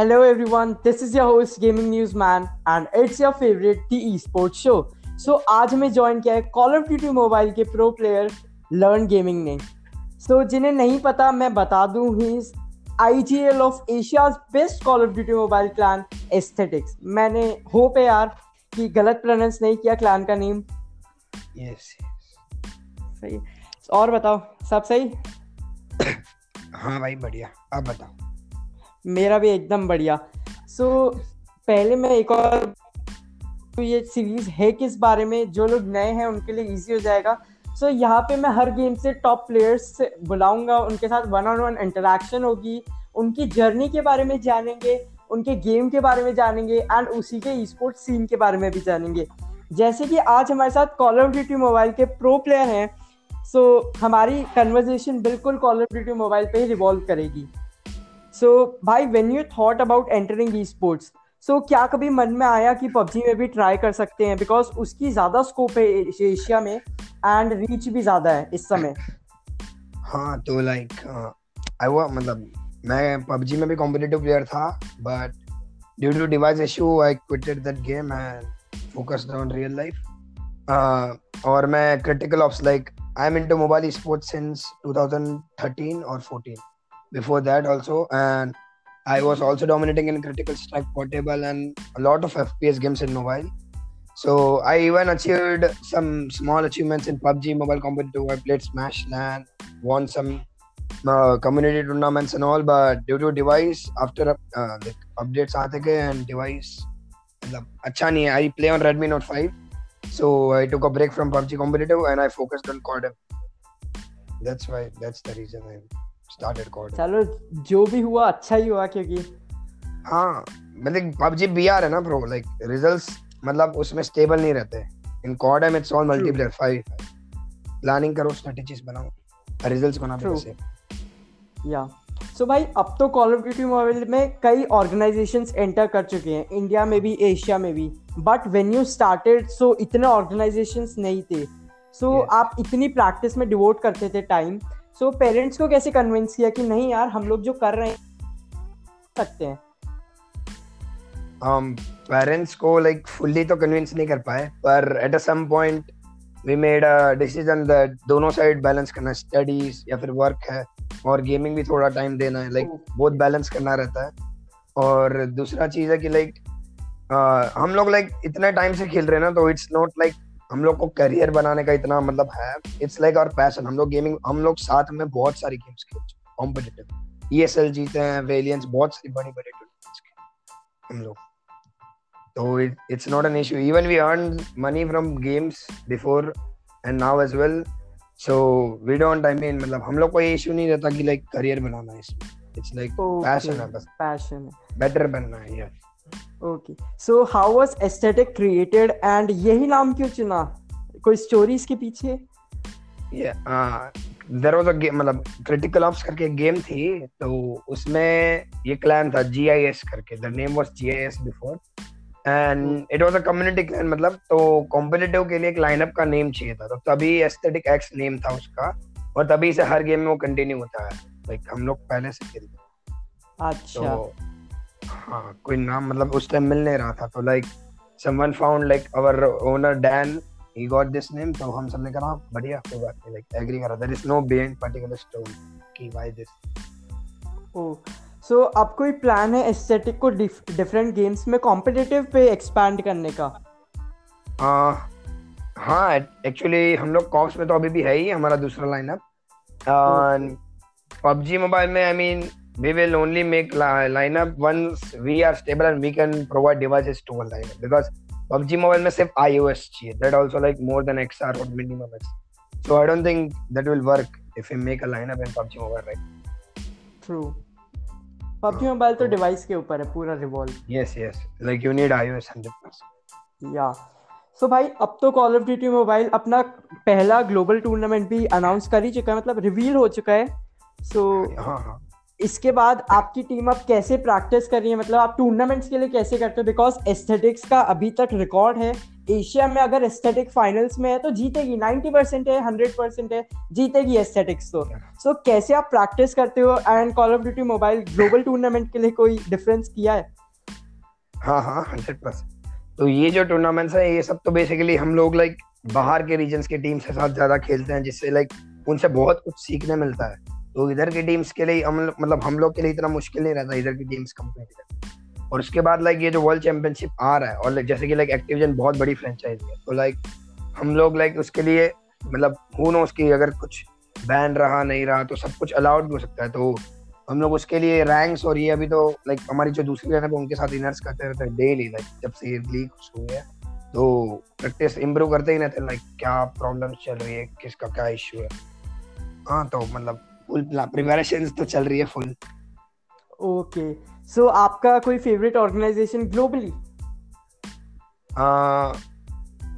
Hello everyone, this is your host Gaming News Man and it's your favorite The Esports Show. So आज हमें join किया है Call of duty mobile के pro player learn gaming ने। So so, जिन्हें नहीं पता मैं बता दूँ ही I G L of Asia's best Call of Duty Mobile clan Aesthetics मैंने होप है यार कि गलत प्रोनाउंस नहीं किया क्लान का नेम यस सही और बताओ सब सही? हाँ भाई बढ़िया। अब बताओ। मेरा भी एकदम बढ़िया। सो so, पहले मैं एक और तो ये सीरीज़ है किस बारे में? जो लोग नए हैं उनके लिए इजी हो जाएगा। सो so, यहाँ पे मैं हर गेम से टॉप प्लेयर्स से बुलाऊँगा। उनके साथ वन ऑन वन इंटरेक्शन होगी। उनकी जर्नी के बारे में जानेंगे। उनके गेम के बारे में जानेंगे। एंड उसी के स्पोर्ट्स सीन के बारे में भी जानेंगे। जैसे कि आज हमारे साथ कॉल ऑफ़ ड्यूटी मोबाइल के प्रो प्लेयर हैं। सो so, हमारी कन्वर्जेशन बिल्कुल कॉल ऑफ़ ड्यूटी मोबाइल पे ही रिवॉल्व करेगी। सो भाई when you thought about entering esports so क्या कभी मन में आया कि पबजी में भी ट्राई कर सकते हैं? बिकॉज़ उसकी ज़्यादा स्कोप है एशिया में एंड रीच भी ज़्यादा है इस समय। हाँ तो लाइक आई वो मतलब मैं पबजी में भी कॉम्पिटिटिव प्लेयर था but due to device issue I quitted that game and focused on real life और मैं Critical Ops like I am into mobile sports since 2013 और 14 before that also and i was also dominating in critical strike portable and a lot of fps games in mobile so i even achieved some small achievements in pubg mobile competitive i played smash land won some uh, community tournaments and all but due to device after uh, like updates aate gaye and device मतलब अच्छा नहीं है I play on Redmi Note 5 so I took a break from PUBG competitive and I focused on COD that's why that's the reason I started CoD चलो जो भी हुआ अच्छा ही हुआ क्योंकि। हाँ मतलब पबजी बीआर है ना ब्रो लाइक रिजल्ट्स मतलब उसमें स्टेबल नहीं रहते। इन कॉर्ड है it's all multiplayer five planning करो स्ट्रेटजीज बनाओ। रिजल्ट्स बना दो ऐसे या सो भाई अब तो कॉल ऑफ़ ड्यूटी मोबाइल में कई ऑर्गेनाइजेशंस एंटर कर चुके हैं। इंडिया में भी एशिया में भी। But when you started so इतने ऑर्गेनाइजेशंस नहीं थे। सो so, yes. आप इतनी प्रैक्टिस में डिवोट करते थे टाइम सो so, पेरेंट्स को कैसे कन्विंस किया कि नहीं यार हम लोग जो कर रहे हैं सकते हैं? Um पेरेंट्स को लाइक फुल्ली तो कन्विंस नहीं कर पाए पर at a some point we made a decision that दोनों साइड बैलेंस करना स्टडीज़ या फिर वर्क है और गेमिंग भी थोड़ा टाइम देना है लाइक बहुत बैलेंस करना रहता है। और दूसरा चीज़ है कि लाइक uh, हम लोग लाइक इतने टाइम से खेल रहे हैं ना तो इट्स नॉट लाइक हम लोग को करियर बनाने का इतना मतलब है। इट्स लाइक आवर पैशन हम लोग गेमिंग हम लोग साथ में बहुत सारी गेम्स खेल चुके कॉम्पिटिटिव ईएसएल जीते हैं वेलियंस बहुत सारी बड़ी बड़ी टूर्नामेंट्स खेले हम लोग। तो it's not an issue even we earn money from games before and now as well so we don't I mean मतलब हम लोग को ये इशू नहीं रहता कि लाइक करियर बनाना है इसमें। इट्स लाइक पैशन है बस। पैशन बेटर बनना है yes okay so how was Aesthetic created and यही नाम क्यों चुना? कोई स्टोरी इसके पीछे? देयर वाज अ गेम मतलब क्रिटिकल ऑप्स करके गेम थी तो उसमें ये क्लैन था जीआईएस करके the name was GIS before and it was a community clan मतलब तो कॉम्पिटिटिव के लिए एक लाइनअप का नेम चाहिए था तो तभी एस्थेटिक एक्स नेम था उसका और तभी से हर गेम में वो कंटिन्यू होता है लाइक हम लोग पहले से खेलते अच्छा। तो हाँ कोई नाम मतलब उस टाइम मिल नहीं रहा था तो like someone found like our owner Dan he got this name तो हम सबने कहा बढ़िया कोई बात नहीं लाइक एग्री करा there is no behind particular story कि व्हाई दिस ओ सो अब कोई प्लान है एस्थेटिक को डिफरेंट गेम्स में कॉम्पिटिटिव पे एक्सपैंड करने का? हाँ एक्चुअली हम लोग कॉप्स में तो अभी भी है ही हमारा दूसरा लाइनअप पबजी मोबाइल में I mean we will only make li- lineup once we are stable and we can provide devices to one lineup because PUBG Mobile में सिर्फ़ iOS चाहिए that also like more than XR or minimum X so I don't think that will work if we make a lineup in PUBG Mobile right true PUBG Mobile तो device के ऊपर है पूरा revolve yes yes like you need iOS 100% yeah so so भाई अब तो call of duty mobile अपना पहला ग्लोबल टूर्नामेंट भी अनाउंस कर ही चुका है मतलब रिवील हो चुका है सो so, हाँ हाँ इसके बाद आपकी टीम अब कैसे प्रैक्टिस कर रही है? मतलब आप टूर्नामेंट्स के लिए कैसे करते हो? बिकॉज़ एस्थेटिक्स का अभी तक रिकॉर्ड है। एशिया में अगर एस्थेटिक फाइनल्स में है तो जीतेगी। 90 परसेंट है 100 परसेंट है जीतेगी एस्थेटिक्स तो। सो so, कैसे आप प्रैक्टिस करते हो? And Call of Duty Mobile global tournament के लिए कोई डिफरेंस किया है? हाँ हाँ हंड्रेड परसेंट तो ये जो टूर्नामेंट्स है ये सब तो बेसिकली हम लोग लाइक बाहर के रीजन के टीम के साथ ज़्यादा खेलते हैं जिससे लाइक उनसे बहुत कुछ सीखने मिलता है। तो इधर की टीम्स के लिए मतलब हम लोग के लिए इतना मुश्किल नहीं रहता इधर की टीम्स कंपेयर और उसके बाद लाइक ये जो वर्ल्ड चैंपियनशिप आ रहा है, और जैसे कि लाइक एक्टिविजन बहुत बड़ी फ्रेंचाइजी है तो लाइक हम लोग लाइक उसके लिए मतलब हु नो उसकी अगर कुछ बैन रहा, नहीं रहा तो सब कुछ अलाउड भी हो सकता है। तो हम लोग उसके लिए रैंक्स और ये अभी तो लाइक हमारी जो दूसरी लाइन है उनके साथ इनर्स करते रहते हैं डेली लाइक जब से ये लीग हुई है तो प्रैक्टिस इम्प्रूव करते ही रहते लाइक क्या प्रॉब्लम चल रही है, किसका क्या इश्यू है। हाँ तो मतलब फुल प्रिपरेशन तो चल रही है फुल ओके सो आपका कोई फेवरेट ऑर्गेनाइजेशन ग्लोबली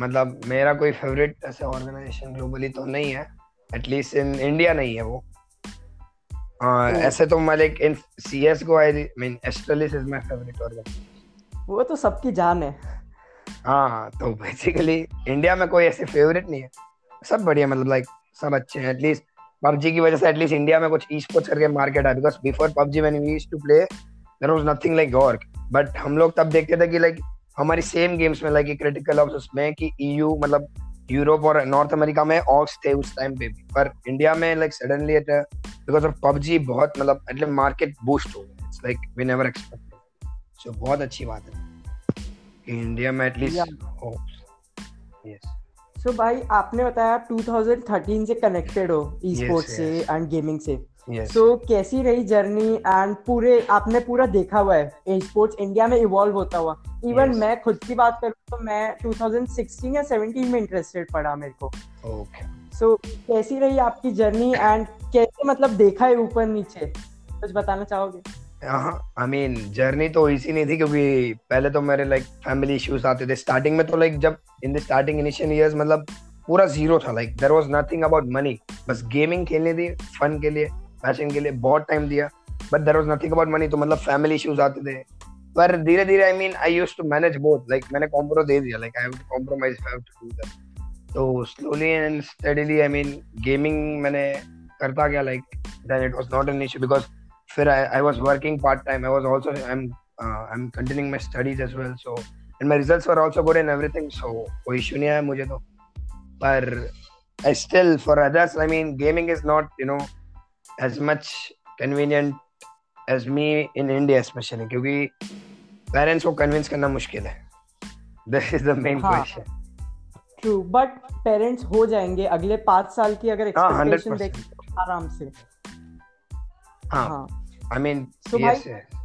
मतलब मेरा कोई फेवरेट ऐसे ऑर्गेनाइजेशन ग्लोबली तो नहीं है. एटलीस्ट इन इंडिया नहीं है वो. uh, ऐसे तो मैं लाइक इन सीएस को I mean Astralis is my favourite organisation वो तो सबकी जान है. हाँ तो बेसिकली इंडिया में कोई ऐसे फेवरेट नहीं है. सब बढ़िया मतलब लाइक सब अच्छे हैं. एटलीस्ट पबजी की वजह से एटलीस्ट इंडिया में कुछ ई स्पोर्ट्स करके मार्केट है because before PUBG when we to play there was nothing like गॉर्क but हम लोग तब देखते थे कि लाइक हमारी सेम गेम्स में लाइक क्रिटिकल ऑप्स उसमें कि ईयू e मतलब यूरोप और नॉर्थ अमेरिका में ऑक्स थे उस टाइम पे भी। पर इंडिया में like suddenly at because of PUBG बहुत मतलब एटलीस्ट मार्केट बूस्ट हो गया। It's like we never expected so बहुत अच्छी बात है। इंडिया में एटलीस्ट यस सो भाई आपने बताया आप 2013 से कनेक्टेड हो ई स्पोर्ट्स yes, yes. से एंड गेमिंग से सो so, कैसी रही जर्नी एंड पूरे आपने पूरा देखा हुआ है ई स्पोर्ट्स इंडिया में इवॉल्व होता हुआ इवन yes. मैं खुद की बात करूँ तो मैं 2016 या 17 में इंटरेस्टेड पड़ा मेरे को ओके okay. सो so, कैसी रही आपकी जर्नी एंड कैसे मतलब देखा है ऊपर नीचे कुछ बताना चाहोगे आई मीन जर्नी तो इसी नहीं थी क्योंकि पहले तो मेरे लाइक फैमिली इश्यूज़ आते थे। स्टार्टिंग में तो लाइक जब in the starting initial years मतलब पूरा ज़ीरो था like there was nothing about money बस गेमिंग खेलने दी फन के लिए पैशन के लिए बहुत टाइम दिया। But there was nothing about money तो मतलब फैमिली इश्यूज़ आते थे। पर धीरे धीरे I mean I use to manage both like मैंने कॉम्प्रो दे दिया like I to compromise to that तो slowly and steadily I mean gaming मैंने करता गया like then it was not an issue because फिर I, I was working part time. I was also I'm uh, I'm continuing my studies as well. So and my results were also good and everything. So कोई issue नहीं आया मुझे तो पर I still for others I mean gaming is not you know as much convenient as me in India especially क्योंकि parents को convince करना मुश्किल है this is the main question true but parents हो जाएँगे अगले पाँच साल की अगर एक्सपेक्टेशन देखें आराम से हाँ, हाँ। I mean, so yes, yes.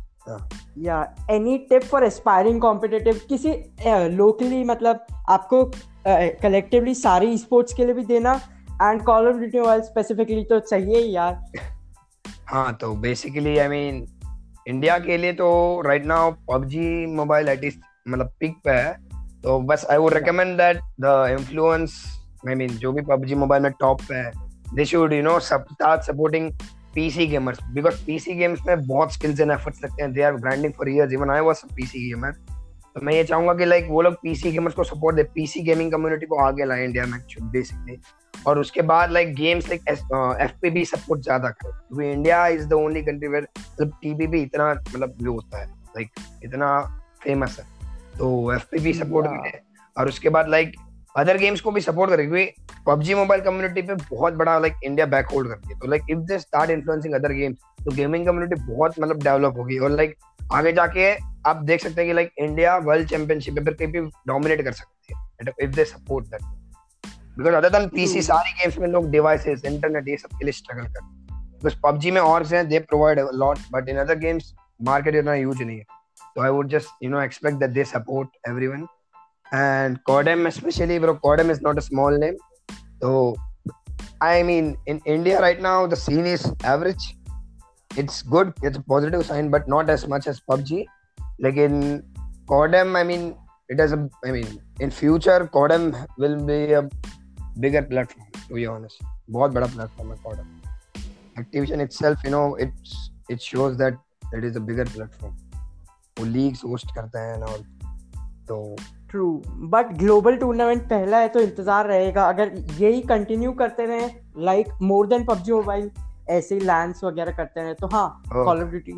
या any tip for aspiring competitive किसी लोकली मतलब आपको कलेक्टिवली uh, सारी स्पोर्ट्स के लिए भी देना and call of duty mobile specifically तो चाहिए ही यार हाँ तो बेसिकली आई मीन इंडिया के लिए तो right now PUBG mobile at least मतलब पिक पे है तो बस I would recommend that the influence I mean जो भी पबजी मोबाइल में टॉप पे है they should you know start supporting PC gamers because PC games में बहुत स्किल्स एंड एफर्ट्स लगते हैं। They are grinding for years even I was a PC gamer तो मैं ये चाहूँगा कि लाइक वो लोग पीसी गेमर्स को सपोर्ट दे। पीसी गेमिंग कम्युनिटी को आगे लाए इंडिया में बेसिकली और उसके बाद लाइक गेम्स लाइक एफपीबी सपोर्ट ज़्यादा करे। क्योंकि India is the only country where मतलब टीबीबी इतना मतलब वो होता है। लाइक इतना फ़ेमस है। तो एफपीबी सपोर्ट करे और उसके बाद लाइक अदर गेम्स को भी सपोर्ट करे क्योंकि पबजी मोबाइल कम्युनिटी पे बहुत बड़ा लाइक इंडिया बैक होल्ड करती है। तो like if they start influencing other games तो गेमिंग कम्युनिटी बहुत मतलब डेवलप होगी। और लाइक आगे जाके आप देख सकते हैं कि लाइक इंडिया वर्ल्ड चैंपियनशिप पे कहीं भी डोमिनेट कर सकती है if they support that because other than PC सारी गेम्स में लोग डिवाइसेस इंटरनेट ये सब के लिए स्ट्रगल करते हैं। बिकॉज़ पबजी में और हैं they provide lot but in other games market इतना यूज़ नहीं है। तो I would just you know expect that they support everyone and Codem especially, bro. Codem is not a small name. So, I mean, in India right now, the scene is average. It's good. It's a positive sign, but not as much as PUBG. Like in Codem, I mean, it has a. I mean, in future, Codem will be a bigger platform. To be honest, बहुत बड़ा platform है Codem. Activision itself, you know, it's it shows that it is a bigger platform. वो leagues host करते हैं all. तो true but global tournament पहला है तो इंतज़ार रहेगा। अगर यही कंटिन्यू करते रहे like more than PUBG mobile ऐसे ही लैंड्स वगैरह करते रहे तो हाँ call of duty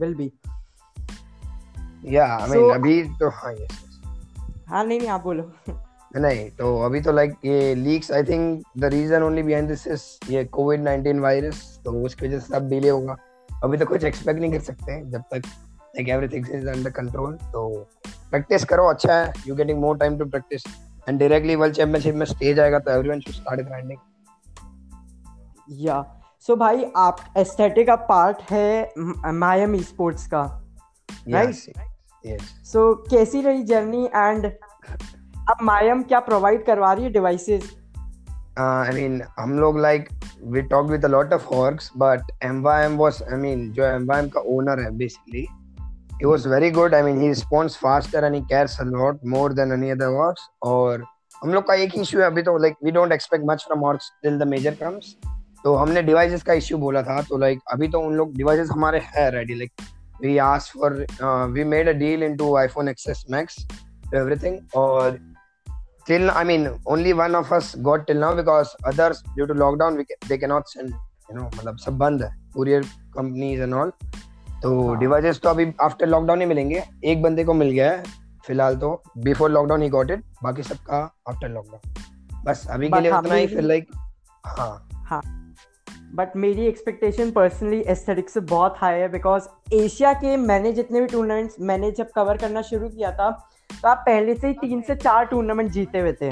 will be या आई मीन अभी तो हाँ यस हाँ नहीं नहीं आप बोलो। नहीं तो अभी तो लाइक ये leaks I think the reason only behind this is ये कोविड 19 वायरस तो उसकी वजह से सब डिले होगा। अभी तो कुछ एक्सपेक्ट नहीं कर सकते जब तक like everything is under control तो प्रैक्टिस करो अच्छा है. You getting more time to practice and directly world championship में स्टेज आएगा तो एवरीवन शुड स्टार्ट ग्राइंडिंग या सो भाई आप एस्थेटिक का पार्ट है मायम स्पोर्ट्स का. राइट यस सो कैसी रही जर्नी एंड अब मायम क्या प्रोवाइड करवा रही है डिवाइसेस आई मीन हम लोग like we talk with a lot of works but MYM was I mean जो एमवाईएम का ओनर है basically he was very good. I mean, he responds faster and he cares a lot more than any other orgs. और हम लोग का एक ही issue है अभी तो like we don't expect much from orgs till the major comes तो हमने डिवाइसेस का इशू बोला था तो लाइक अभी तो उन लोग डिवाइसेस हमारे है ready like we ask for we made a deal into iPhone XS Max everything और till I mean only one of us got till now because others due to lockdown we can, they cannot send you know मतलब सब बंद है courier companies and all तो devices हाँ। तो अभी after lockdown ही मिलेंगे। एक बंदे को मिल गया है फ़िलहाल तो। बिफोर लॉकडाउन ही गॉट इट बाकी सबका आफ्टर लॉकडाउन बस अभी के लिए उतना ही फिर लाइक हाँ। हाँ। बट मेरी एक्सपेक्टेशन पर्सनली एस्थेटिक से बहुत हाई है बिकॉज़ एशिया के मैंने जितने भी टूर्नामेंट्स मैंने जब कवर करना शुरू किया था तो आप पहले से ही तीन से चार टूर्नामेंट जीते हुए थे।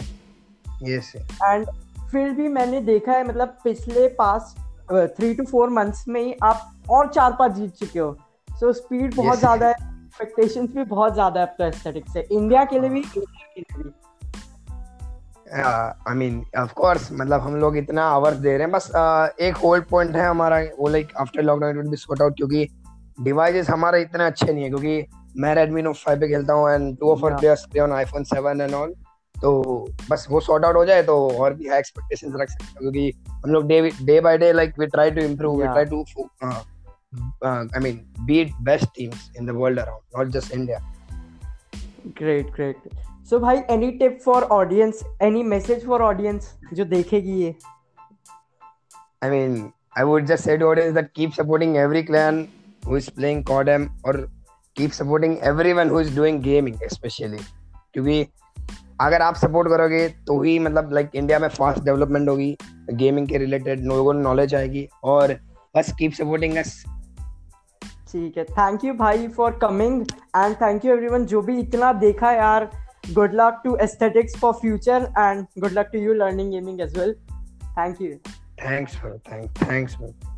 यस एंड फिर भी मैंने देखा है मतलब पिछले past three two four months में ही आप और चार पाँच जीत चुके हो। सो so, स्पीड बहुत yes. ज़्यादा है एक्सपेक्टेशंस भी बहुत ज़्यादा है आपका एस्थेटिक से। इंडिया के लिए भी एशिया के लिए भी। आई मीन ऑफ़ कोर्स मतलब हम लोग इतना आवर्स दे रहे हैं। बस uh, एक होल्ड पॉइंट है हमारा वो like after lockdown it will be sort out क्योंकि डिवाइसेस हमारे इतने अच्छे नहीं है क्योंकि मैं Redmi Note 5 पे खेलता हूँ and two of our players play on iPhone 7 and all तो बस वो सॉर्ट आउट हो जाए तो और भी हाई एक्सपेक्टेशंस रख सकते हैं क्योंकि हम लोग day day by day like we try to improve we try to I mean beat best teams in the world around not just India great great so भाई any tip for audience any message for audience जो देखेगी ये? I mean I would just say to audience that keep supporting every clan who is playing CODM or keep supporting everyone who is doing gaming especially. क्योंकि अगर आप support करोगे तो ही मतलब लाइक इंडिया में फास्ट डेवलपमेंट होगी gaming के रिलेटेड लोगों को नॉलेज आएगी और बस कीप सपोर्टिंग अस ठीक है थैंक यू भाई for coming and thank you everyone जो भी इतना देखा यार. Good luck to aesthetics for future and good luck to you learning gaming as well thank you thanks for thank thanks for